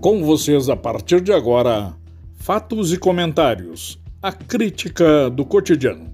Com vocês a partir de agora, fatos e comentários, a crítica do cotidiano.